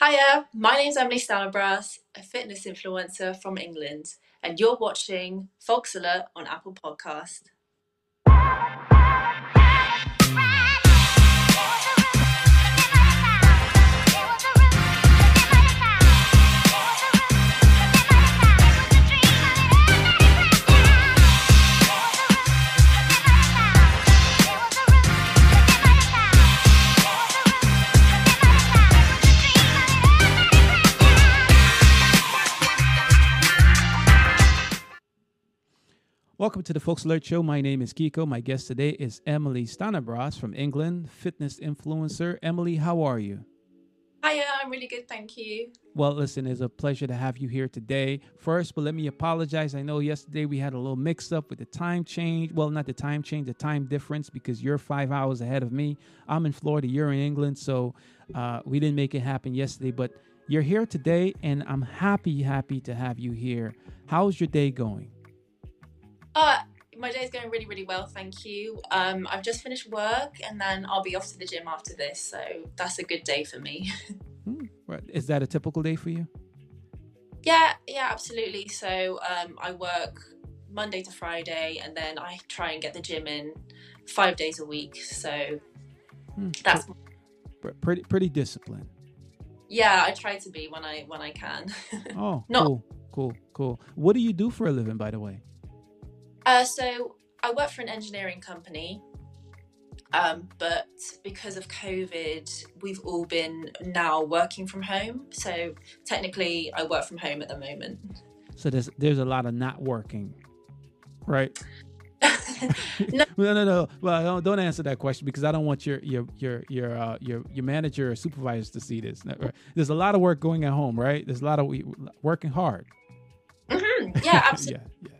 Hiya, my name is Emily Stallabrass, a fitness influencer from England, and you're watching Folks Alert on Apple Podcast. Welcome to the Folks Alert Show. My name is Keko. My guest today is Emily Stanabras from England, fitness influencer. Emily, how are you? Hiya, I'm really good, thank you. Well, listen, it's a pleasure to have you here today. First, but let me apologize. I know yesterday we had a little mix up with the time change. Well, not the time change, the time difference, because you're five hours ahead of me. I'm in Florida, you're in England, so uh, we didn't make it happen yesterday. But you're here today, and I'm happy, happy to have you here. How's your day going? Uh, my day's going really, really well, thank you. Um, I've just finished work and then I'll be off to the gym after this, so that's a good day for me. Right. Is that a typical day for you? yeah, yeah, absolutely. So um, I work Monday to Friday and then I try and get the gym in five days a week. So Hmm, that's pre- pretty pretty disciplined. yeah, I try to be when I when I can. Oh, No. cool, cool, cool. What do you do for a living, by the way? Uh, so I work for an engineering company, um, but because of COVID, we've all been now working from home. So technically, I work from home at the moment. So there's there's a lot of not working, right? No. no, no, no. Well, don't, don't answer that question because I don't want your your your your uh, your your manager or supervisors to see this. There's a lot of work going at home, right? There's a lot of we, working hard. Mhm, yeah, absolutely. yeah, yeah.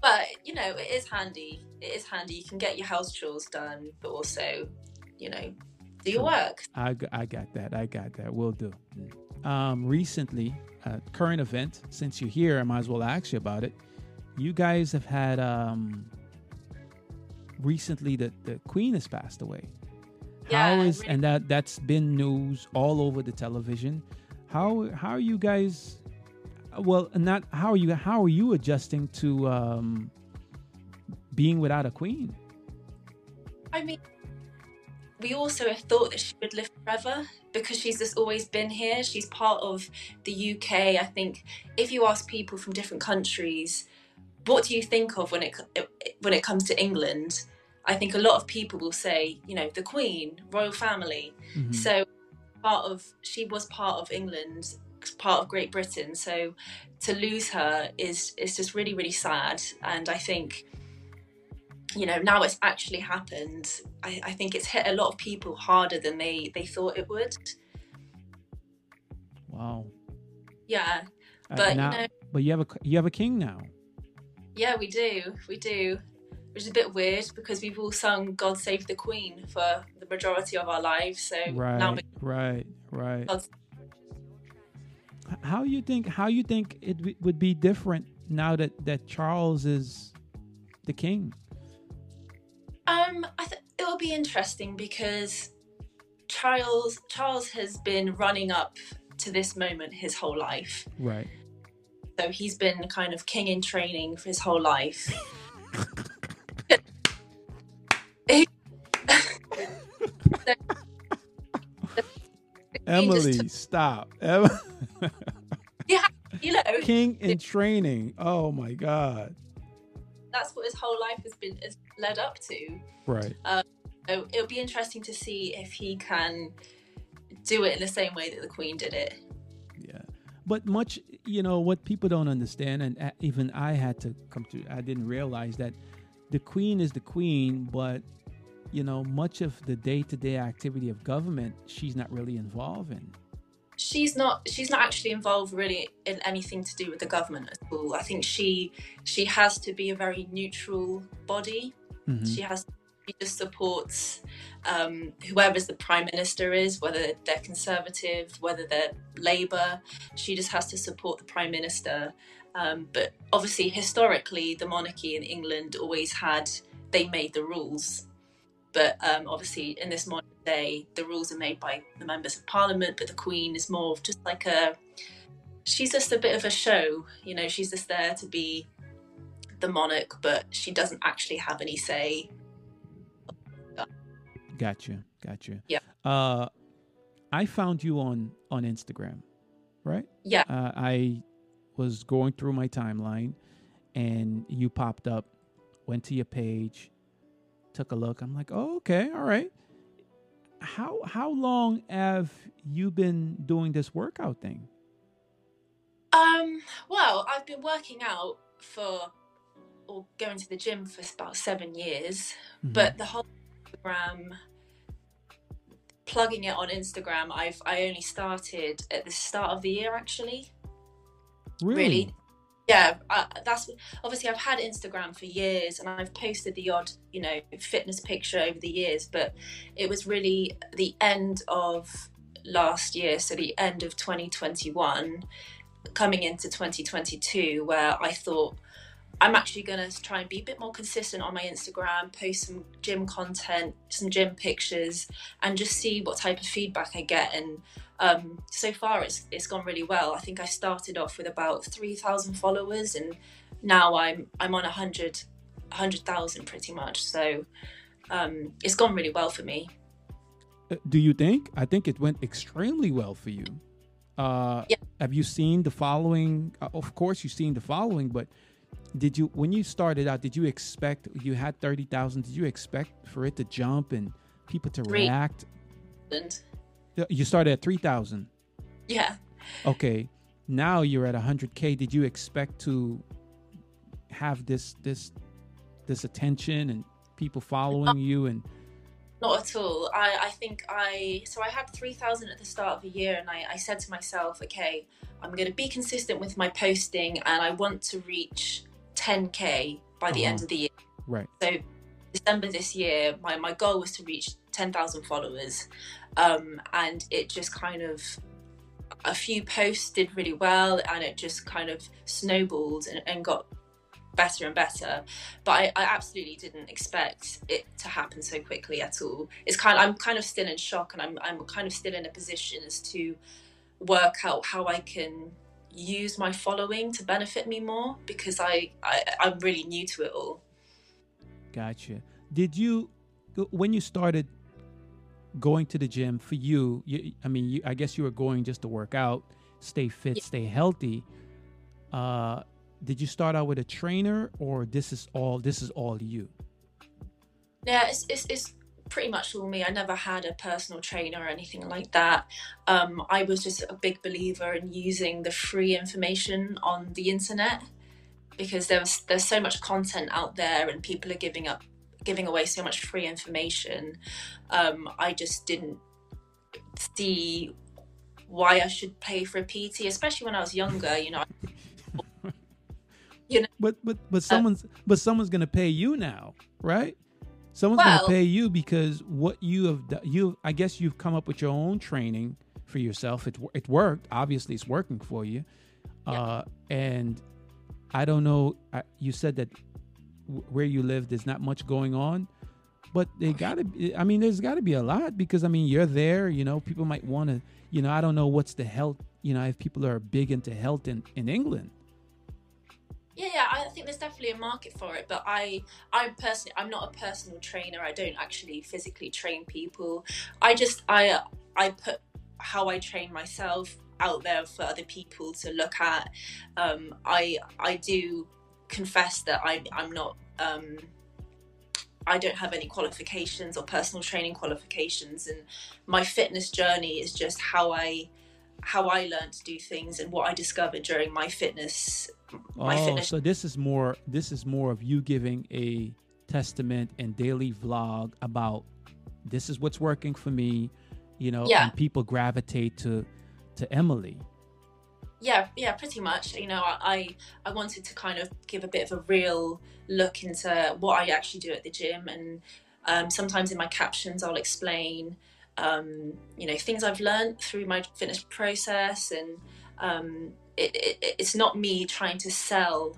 But you know, it is handy. It is handy. You can get your house chores done, but also, you know, do your work. I got that. I got that. Will do. Um, recently, uh, current event. Since you're here, I might as well ask you about it. You guys have had um, recently that the Queen has passed away. How Yeah, is really- and that that's been news all over the television. How how are you guys? Well, not how are you how are you adjusting to um, being without a queen? I mean, we also have thought that she would live forever because she's just always been here. She's part of the UK. I think if you ask people from different countries, what do you think of when it when it comes to England? I think a lot of people will say, you know, the Queen, royal family. Mhm. So part of she was part of England, part of Great Britain. So to lose her is is just really really sad. And I think you know now it's actually happened. I, I think it's hit a lot of people harder than they they thought it would. Wow. Yeah, Uh, but now, you know, but you have a you have a king now. yeah, we do, we do. Which is a bit weird because we've all sung "God Save the Queen" for the majority of our lives. So now Right, right, right. God's H- How you think? How you think it w- would be different now that that Charles is the king? Um, I th- it will be interesting because Charles Charles has been running up to this moment his whole life. Right. So he's been kind of king in training for his whole life. Emily, stop. Em- you know, king in training. Oh my God. that's what his whole life has been has led up to. Right. So it'll be interesting to see if he can do it in the same way that the Queen did it. Yeah. But much, you know, what people don't understand, and uh, even I had to come to, I didn't realize that the queen is the queen, but, you know, much of the day to day activity of government, she's not really involved in. She's not she's not actually involved really in anything to do with the government at all. I think she she has to be a very neutral body. Mhm. She has she just supports um, whoever's the prime minister is, whether they're conservative, whether they're Labour. She just has to support the prime minister. Um, but obviously, historically, the monarchy in England always had they made the rules. But um, obviously, in this modern day, the rules are made by the members of parliament, but the Queen is more of just like a she's just a bit of a show. You know, she's just there to be the monarch, but she doesn't actually have any say. Gotcha, gotcha. Yeah. Uh, I found you on on Instagram, right? Yeah. Uh, I was going through my timeline, and you popped up. Went to your page, took a look. I'm like, oh, okay, all right. How how long have you been doing this workout thing? Um, well, I've been working out for or going to the gym for about seven years, Mhm. but the whole Instagram plugging it on Instagram, I've I only started at the start of the year actually. really, really. Yeah, uh, that's obviously I've had Instagram for years and I've posted the odd, you know, fitness picture over the years, but it was really the end of last year, so the end of 2021, coming into 2022, where I thought I'm actually going to try and be a bit more consistent on my Instagram, post some gym content, some gym pictures, and just see what type of feedback I get. And um, so far, it's it's gone really well. I think I started off with about three thousand followers, and now I'm I'm on a hundred hundred thousand pretty much. So um, it's gone really well for me. Uh, Do you think? I think it went extremely well for you. Uh, Yeah. Have you seen the following? Uh, of course, you've seen the following, but did you, when you started out, did you expect you had thirty thousand? Did you expect for it to jump and people to Three. react? And You started at three thousand. yeah, Okay, now you're at hundred k. Did you expect to have this this this attention and people following you and Not at all. I, I think I so I had three thousand at the start of the year, and I, I said to myself, okay, I'm going to be consistent with my posting, and I want to reach 10k by the Uh-huh. end of the year. right? So December this year, my my goal was to reach 10,000 followers, um, and it just kind of a few posts did really well, and it just kind of snowballed and, and got better and better but I, I absolutely didn't expect it to happen so quickly at all it's kind of, i'm kind of still in shock and I'm, I'm kind of still in a position as to work out how i can use my following to benefit me more because i, I i'm really new to it all Gotcha. Did you, when you started going to the gym for you, you I mean, you, I guess you were going just to work out, stay fit, Yeah. stay healthy. Uh, did you start out with a trainer, or this is all this is all you? Yeah, it's, it's, it's pretty much all me. I never had a personal trainer or anything like that. Um, I was just a big believer in using the free information on the internet because there's there's so much content out there and people are giving up giving away so much free information. Um, I just didn't see why I should pay for a PT, especially when I was younger. You know, But but but someone's but someone's gonna pay you now, right? Someone's gonna pay you because what you have do- you I guess you've come up with your own training for yourself. It it worked. Obviously, it's working for you. Yeah. Uh, and I don't know. I, you said that w- where you live, there's not much going on, but they gotta. I mean, there's got to be a lot because I mean, you're there. You know, people might want to. You know, I don't know what's the health. You know, if people are big into health in in England. Yeah, yeah, I think there's definitely a market for it, but I, I personally, I'm not a personal trainer. I don't actually physically train people. I just, I, I put how I train myself out there for other people to look at. Um, I, I do confess that I, I'm not, um, I don't have any qualifications or personal training qualifications, and my fitness journey is just how I, how I learned to do things and what I discovered during my fitness oh, so this is more this is more of you giving a testament and daily vlog about this is what's working for me, you know, Yeah. and people gravitate to to Emily. yeah yeah pretty much you know I i wanted to kind of give a bit of a real look into what i actually do at the gym and um, sometimes in my captions i'll explain um, you know things i've learned through my fitness process and um, it, it, it's not me trying to sell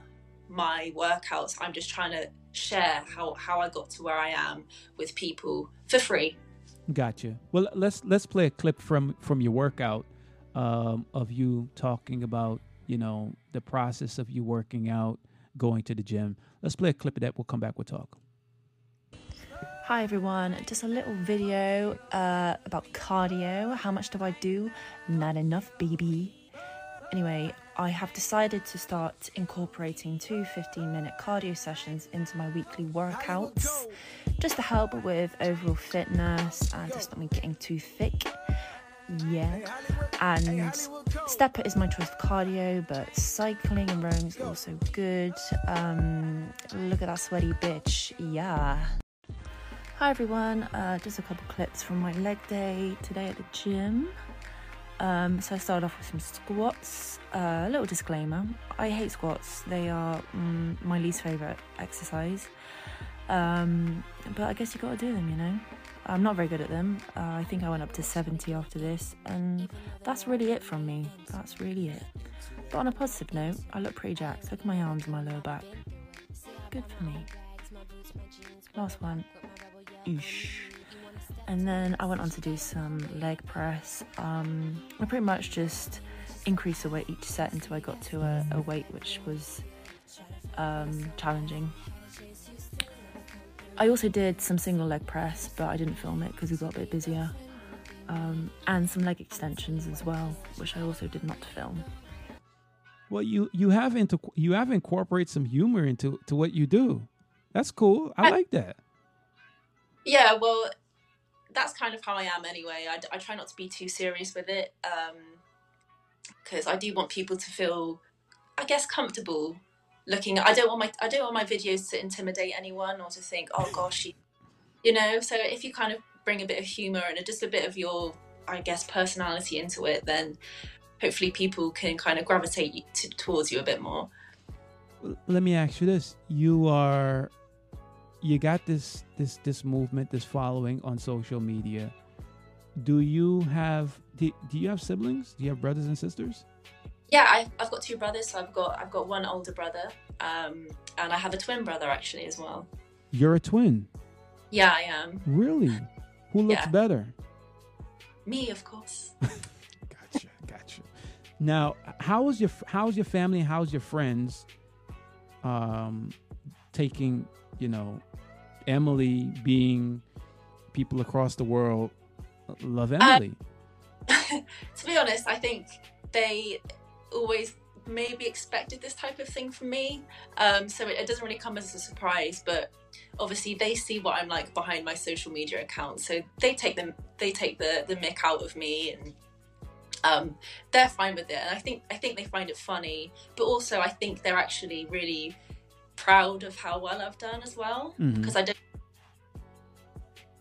my workouts i'm just trying to share how, how i got to where i am with people for free Gotcha. Well, let's let's play a clip from from your workout um, of you talking about you know the process of you working out, going to the gym. Let's play a clip of that. We'll come back. We'll talk. Hi everyone, just a little video uh, about cardio. How much do I do? Not enough, baby. Anyway, I have decided to start incorporating two 15 minute cardio sessions into my weekly workouts just to help with overall fitness and just not me getting too thick. Yeah, and stepper is my choice for cardio, but cycling and rowing is also good. Um, look at that sweaty bitch. Yeah. Hi everyone, uh, just a couple clips from my leg day today at the gym. Um, so I started off with some squats. A uh, little disclaimer: I hate squats. They are mm, my least favorite exercise. Um, but I guess you got to do them, you know. I'm not very good at them. Uh, I think I went up to 70 after this, and that's really it from me. That's really it. But on a positive note, I look pretty jacked. Look at my arms and my lower back. Good for me. Last one. Ish. And then I went on to do some leg press. Um, I pretty much just increased the weight each set until I got to a, a weight which was um, challenging. I also did some single leg press, but I didn't film it because we got a bit busier. Um, and some leg extensions as well, which I also did not film. Well, you you have into you have incorporated some humor into to what you do. That's cool. I, I like that. Yeah, well, that's kind of how I am anyway. I, I try not to be too serious with it because um, I do want people to feel, I guess, comfortable looking. I don't want my I don't want my videos to intimidate anyone or to think, oh gosh, you, you know. So if you kind of bring a bit of humor and just a bit of your, I guess, personality into it, then hopefully people can kind of gravitate to, towards you a bit more. Let me ask you this: You are you got this this this movement, this following on social media. Do you have do, do you have siblings? Do you have brothers and sisters? Yeah, I, have got two brothers. So I've got I've got one older brother, um, and I have a twin brother actually as well. You're a twin. Yeah, I am. Really? Who looks yeah. better? Me, of course. gotcha, gotcha. Now, how is your how's your family? How's your friends? Um, taking you know Emily being people across the world love uh, Emily? to be honest, I think they always maybe expected this type of thing from me. Um, so it, it, doesn't really come as a surprise, but obviously they see what I'm like behind my social media account. So they take them they take the the mick out of me and um, they're fine with it. And I think I think they find it funny, but also I think they're actually really proud of how well I've done as well because mm-hmm. I don't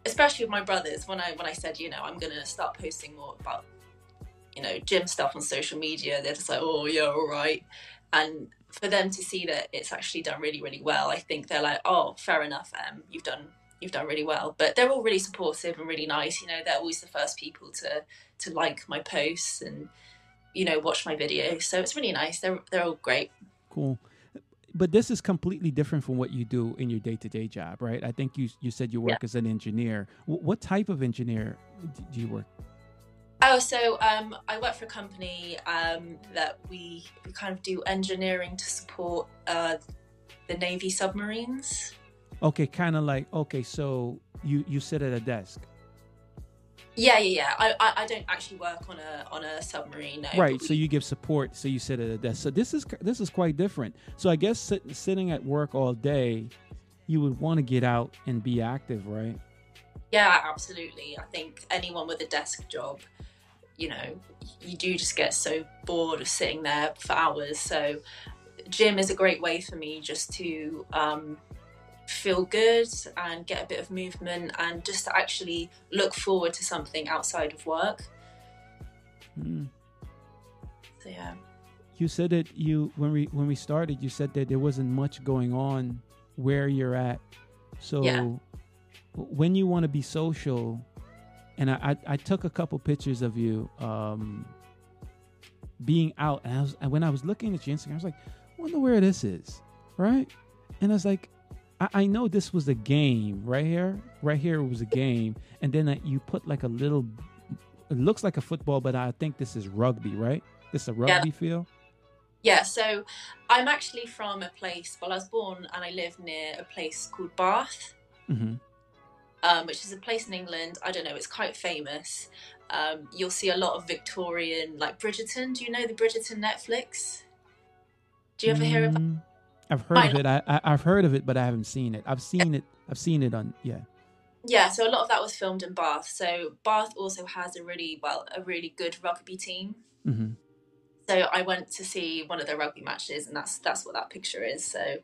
especially with my brothers when I when I said you know I'm gonna start posting more about you know gym stuff on social media they're just like oh yeah all right. And for them to see that it's actually done really really well I think they're like oh fair enough um you've done you've done really well. But they're all really supportive and really nice you know they're always the first people to to like my posts and you know watch my videos so it's really nice they're they're all great. Cool but this is completely different from what you do in your day-to-day job right? I think you you said you work yeah. as an engineer. W- what type of engineer do you work? Oh so um, i work for a company um, that we, we kind of do engineering to support uh, the navy submarines. Okay kind of like okay so you you sit at a desk yeah, yeah, yeah. I, I, I, don't actually work on a on a submarine. No, right. So you give support. So you sit at a desk. So this is this is quite different. So I guess sit, sitting at work all day, you would want to get out and be active, right? Yeah, absolutely. I think anyone with a desk job, you know, you do just get so bored of sitting there for hours. So gym is a great way for me just to um, feel good and get a bit of movement and just to actually look forward to something outside of work. Mm. So yeah. You said that you when we when we started, you said that there wasn't much going on where you're at. So yeah. when you want to be social, and I, I, I took a couple pictures of you um, being out, and I was and when I was looking at your Instagram, I was like, I wonder where this is, right? And I was like, I, I know this was a game right here. Right here it was a game, and then uh, you put like a little. It looks like a football, but I think this is rugby, right? This is a rugby Yeah. feel. Yeah, so I'm actually from a place. Well, I was born and I live near a place called Bath, hmm um, which is a place in England. I don't know, it's quite famous. Um, you'll see a lot of Victorian, like Bridgerton. Do you know the Bridgerton Netflix? Do you ever hear of? I've heard Might of it. I, I I've heard of it, but I haven't seen it. I've seen it. I've seen it on. Yeah. Yeah, so a lot of that was filmed in Bath. So Bath also has a really well, a really good rugby team. hmm So I went to see one of their rugby matches, and that's that's what that picture is. So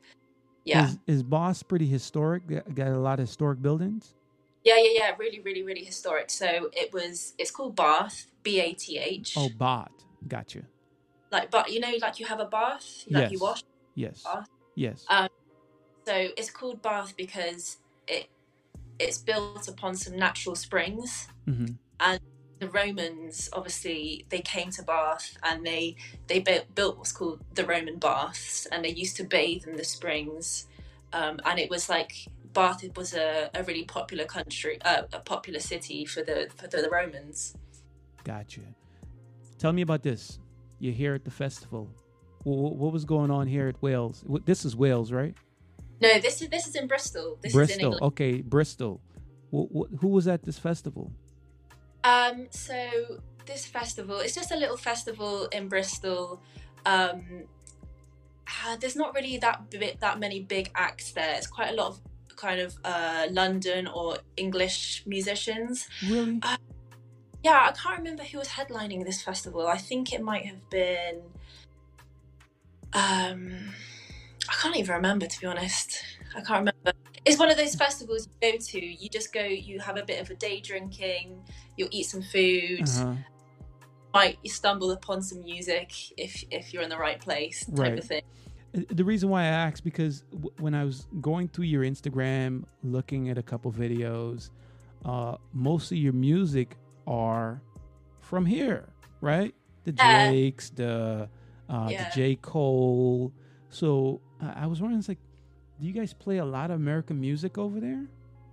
yeah, Is, is Boss pretty historic? Got a lot of historic buildings. yeah, yeah, yeah. Really, really, really historic. So it was. It's called Bath, B A T H. Oh, Bot. Gotcha. like but you know, like you have a bath, like you wash. Yes. Bath. Yes. Uh, So it's called Bath because it it's built upon some natural springs. hmm the Romans obviously they came to Bath and they they built, built what's called the Roman baths and they used to bathe in the springs um, and it was like Bath was a, a really popular country uh, a popular city for the for the, Romans Gotcha. Tell me about this. You're here at the festival. What, was going on here at Wales? This is Wales, right? no this is this is in Bristol this is in Bristol. Okay, Bristol. Wh- wh- who was at this festival? um so this festival it's just a little festival in Bristol um uh, there's not really that bit that many big acts there it's quite a lot of kind of uh London or English musicians Really? yeah I can't remember who was headlining this festival I think it might have been um I can't even remember to be honest I can't remember it's one of those festivals you go to you just go you have a bit of a day drinking you'll eat some food Uh-huh. might you stumble upon some music if if you're in the right place type Right. of thing Uh, The reason why I asked because w- when I was going through your Instagram, looking at a couple videos, uh, most of your music are from here, right? The. Drakes, the uh, Yeah. the J Cole. So I I was wondering, it's like, do you guys play a lot of American music over there?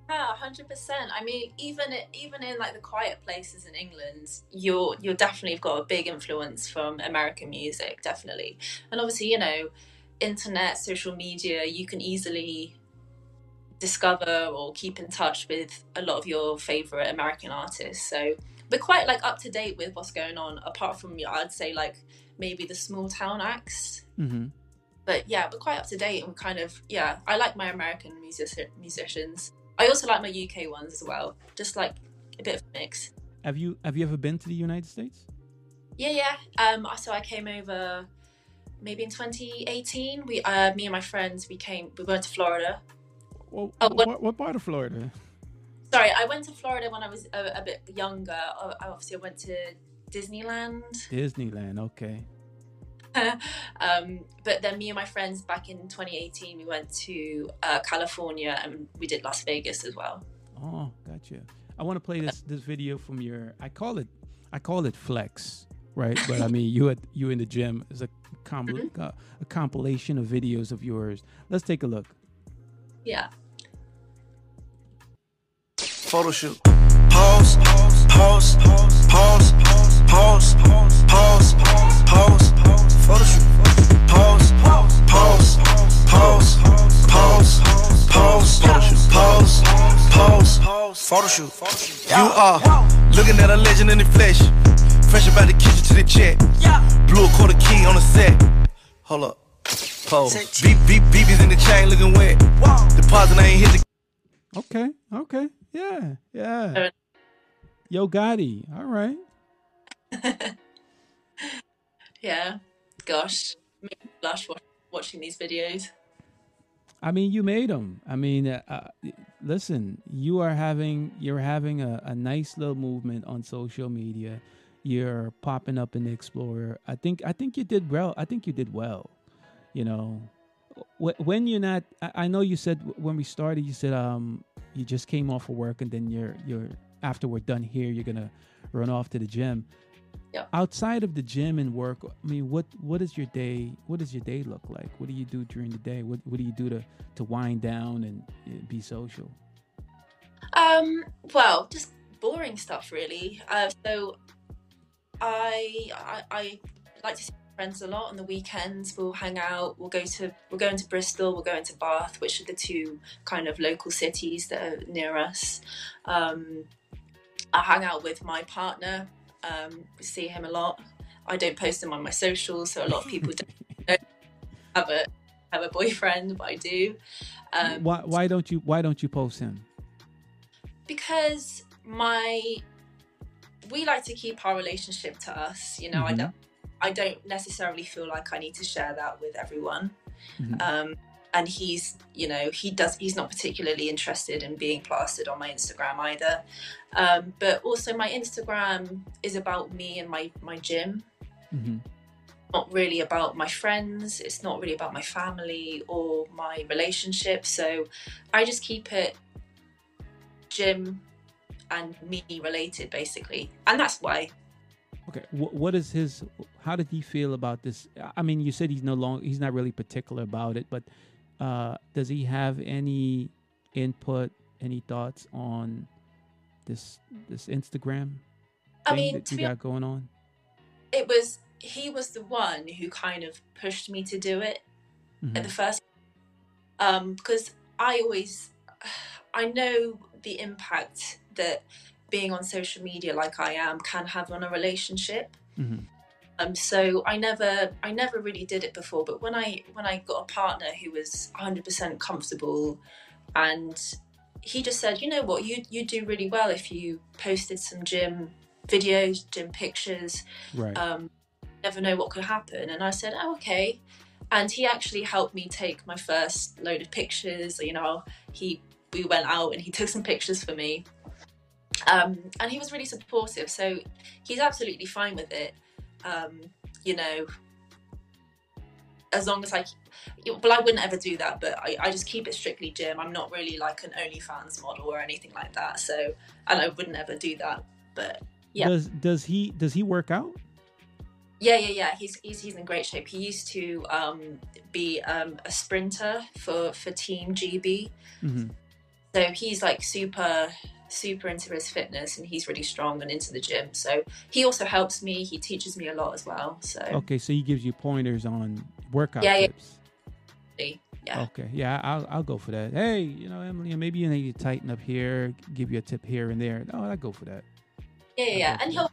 yeah 100% i mean even even in like the quiet places in england you're you're definitely got a big influence from american music definitely and obviously you know internet social media you can easily discover or keep in touch with a lot of your favorite american artists so we're quite like up to date with what's going on apart from i'd say like maybe the small town acts Mm-hmm. but yeah, we're quite up to date and kind of yeah. I like my American music musicians. I also like my UK ones as well. Just like a bit of a mix. Have you have you ever been to the United States? Yeah, yeah. Um, so I came over maybe in 2018. We, uh, me and my friends, we came. We went to Florida. Well, Oh, what- what, what part of Florida? Sorry, I went to Florida when I was a, a bit younger. Uh, Obviously, I went to Disneyland. Disneyland. Okay. um, but then me and my friends back in 2018, we went to uh, California and we did Las Vegas as well. Oh, gotcha. I want to play this this video from your. I call it I call it flex, right? But I mean, you at you in the gym is a com- Mm-hmm. uh, a compilation of videos of yours. Let's take a look. Yeah. photo shoot. Pause, pause, pause, pause, pause, pause, pause, photo shoot. Pause, pause, pause, pause, pause, pause, pause, pause, photo shoot. You are looking at a legend in the flesh. Fresh about the kitchen to the check. Blew a quarter key on the set. Hold up. Pose. Beep, beep, beebies in the chain looking wet. Deposit I ain't hit the Okay, okay, yeah, yeah. Yo Gotti, all right. Yeah. Gosh. Me blush wa- watching these videos. I mean, you made them. I mean, uh, uh, listen, you are having you're having a, a nice little movement on social media. You're popping up in the Explorer. I think I think you did well. I think you did well. You know, when you're not. I I know you said when we started, you said um you just came off of work and then you're you're after we're done here, you're gonna run off to the gym. Yeah. Outside of the gym and work, I mean, what what is your day? What does your day look like? What do you do during the day? What what do you do to to wind down and uh, be social? Um, well, just boring stuff really. Uh, so I, I I like to see friends a lot on the weekends. We'll hang out. We'll go to we're going to Bristol. We're going to Bath, which are the two kind of local cities that are near us. Um, I hang out with my partner. Um, we see him a lot. I don't post him on my socials, so a lot of people don't have a have a boyfriend, but I do. Um, why why don't you why don't you post him? because my we like to keep our relationship to us you know i Mhm. don't i don't necessarily feel like i need to share that with everyone Mhm. um and he's you know he does he's not particularly interested in being plastered on my instagram either um but also my instagram is about me and my my gym hmm not really about my friends it's not really about my family or my relationship so i just keep it gym and me related basically and that's why Okay. What, what is his? How did he feel about this? I mean, you said he's no longer he's not really particular about it, but uh, does he have any input, any thoughts on this this Instagram i thing mean that you got going on? it was he was the one who kind of pushed me to do it Mhm. at the first um because i always i know the impact that being on social media like i am can have on a relationship Mhm. Um so i never i never really did it before but when i when i got a partner who was 100% comfortable and he just said you know what you you do really well if you posted some gym videos gym pictures Right. um, never know what could happen. And I said, oh, okay. And he actually helped me take my first load of pictures. You know, he we went out and he took some pictures for me. Um, and he was really supportive. So he's absolutely fine with it. Um, you know, as long as I, well, I wouldn't ever do that, but I, I just keep it strictly gym. I'm not really like an OnlyFans model or anything like that. So, and I wouldn't ever do that. But yeah. Does does he does he work out? Yeah, yeah, yeah. He's he's, he's in great shape. He used to um, be um, a sprinter for for Team GB, hmm so he's like super super into his fitness and he's really strong and into the gym. So he also helps me. He teaches me a lot as well. So Okay, so he gives you pointers on workout Yeah, yeah. tips. yeah, Okay, yeah, I'll I'll go for that. Hey, you know, Emily, maybe you need to tighten up here, give you a tip here and there. Oh, I go for that. yeah, yeah. yeah. And he'll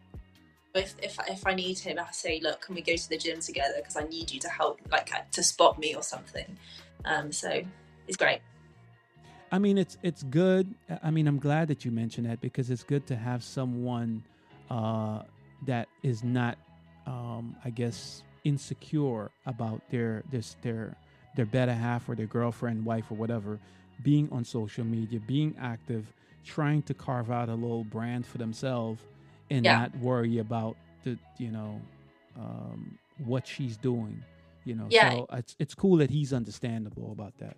if if if I need him, I say, look, can we go to the gym together? Because I need you to help, like to spot me or something. Um, so it's great. I mean, it's it's good. I mean, I'm glad that you mentioned that because it's good to have someone uh, that is not, um, I guess, insecure about their this their their better half or their girlfriend, wife, or whatever, being on social media, being active, trying to carve out a little brand for themselves, and Yeah. not worry about the you know um, what she's doing. You know, Yeah. so it's it's cool that he's understandable about that.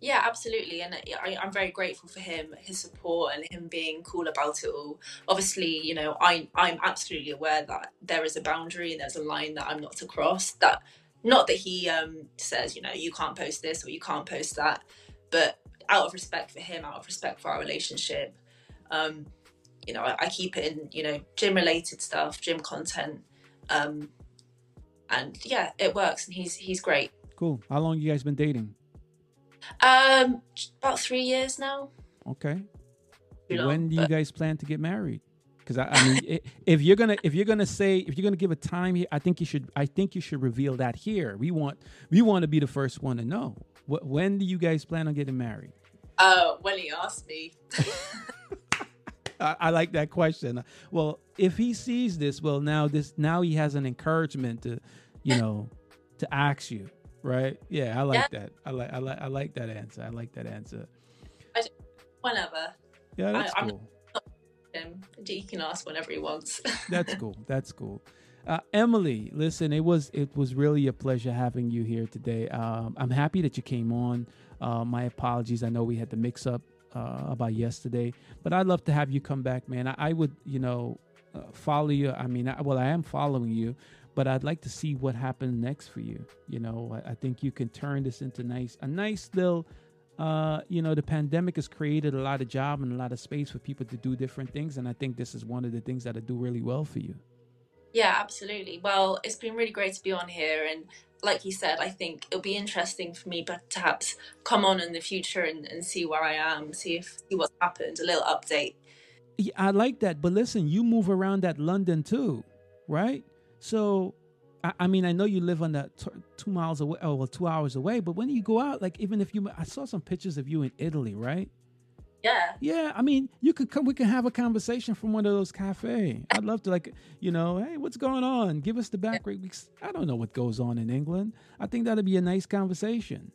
Yeah, absolutely, and I, I'm very grateful for him, his support, and him being cool about it all. Obviously, you know, I I'm absolutely aware that there is a boundary and there's a line that I'm not to cross. That not that he um, says, you know, you can't post this or you can't post that, but out of respect for him, out of respect for our relationship, um, you know, I, I keep it in, you know, gym related stuff, gym content, um, and yeah, it works, and he's he's great. Cool. How long you guys been dating? Um, about three years now. Okay. Long, when do you guys plan to get married? Because I, I mean, if you're gonna if you're gonna say if you're gonna give a time here, I think you should I think you should reveal that here. We want we want to be the first one to know. Wh- when do you guys plan on getting married? Uh, when he asked me, I, I like that question. Well, if he sees this, well now this now he has an encouragement to, you know, to ask you, right? Yeah, I like that. I like I like I like that answer. I like that answer. whenever Yeah, that's I'm- cool. him, he can ask whenever he wants. That's cool. That's cool. Uh, Emily, listen, it was it was really a pleasure having you here today. Um, I'm happy that you came on. Uh, my apologies. I know we had the mix up uh, about yesterday, but I'd love to have you come back, man. I, I would, you know, uh, follow you. I mean, I, well, I am following you, but I'd like to see what happens next for you. You know, I, I think you can turn this into nice, a nice little. Uh, you know, the pandemic has created a lot of job and a lot of space for people to do different things, and I think this is one of the things that I do really well for you. Yeah, absolutely. Well, it's been really great to be on here, and like you said, I think it'll be interesting for me, but perhaps come on in the future and, and see where I am, see if see what's happened, a little update. Yeah, I like that, but listen, you move around at London too, right? So, I, I mean, I know you live on that t- two miles away, oh, well, two hours away. But when you go out, like even if you, I saw some pictures of you in Italy, right? Yeah. Yeah, I mean, you could come. We can have a conversation from one of those cafe. I'd love to, like, you know, hey, what's going on? Give us the background. I don't know what goes on in England. I think that'd be a nice conversation.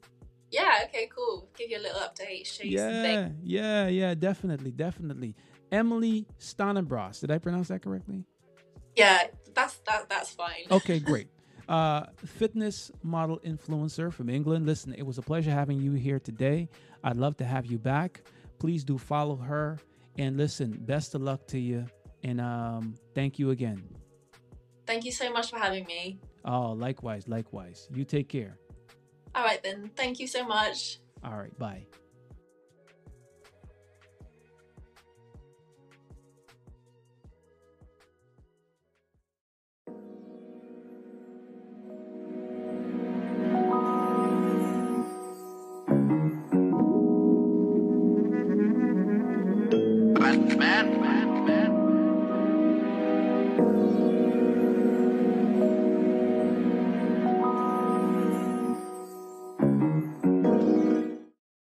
Yeah. Okay. Cool. Give you a little update. Show you yeah, yeah, yeah. Definitely, definitely. Emily Stonnenbros. Did I pronounce that correctly? Yeah, that's that. That's fine. Okay, great. Uh, fitness model influencer from England. Listen, it was a pleasure having you here today. I'd love to have you back please do follow her. And listen, best of luck to you. And um, thank you again. Thank you so much for having me. Oh, likewise, likewise. You take care. All right, then. Thank you so much. All right, bye.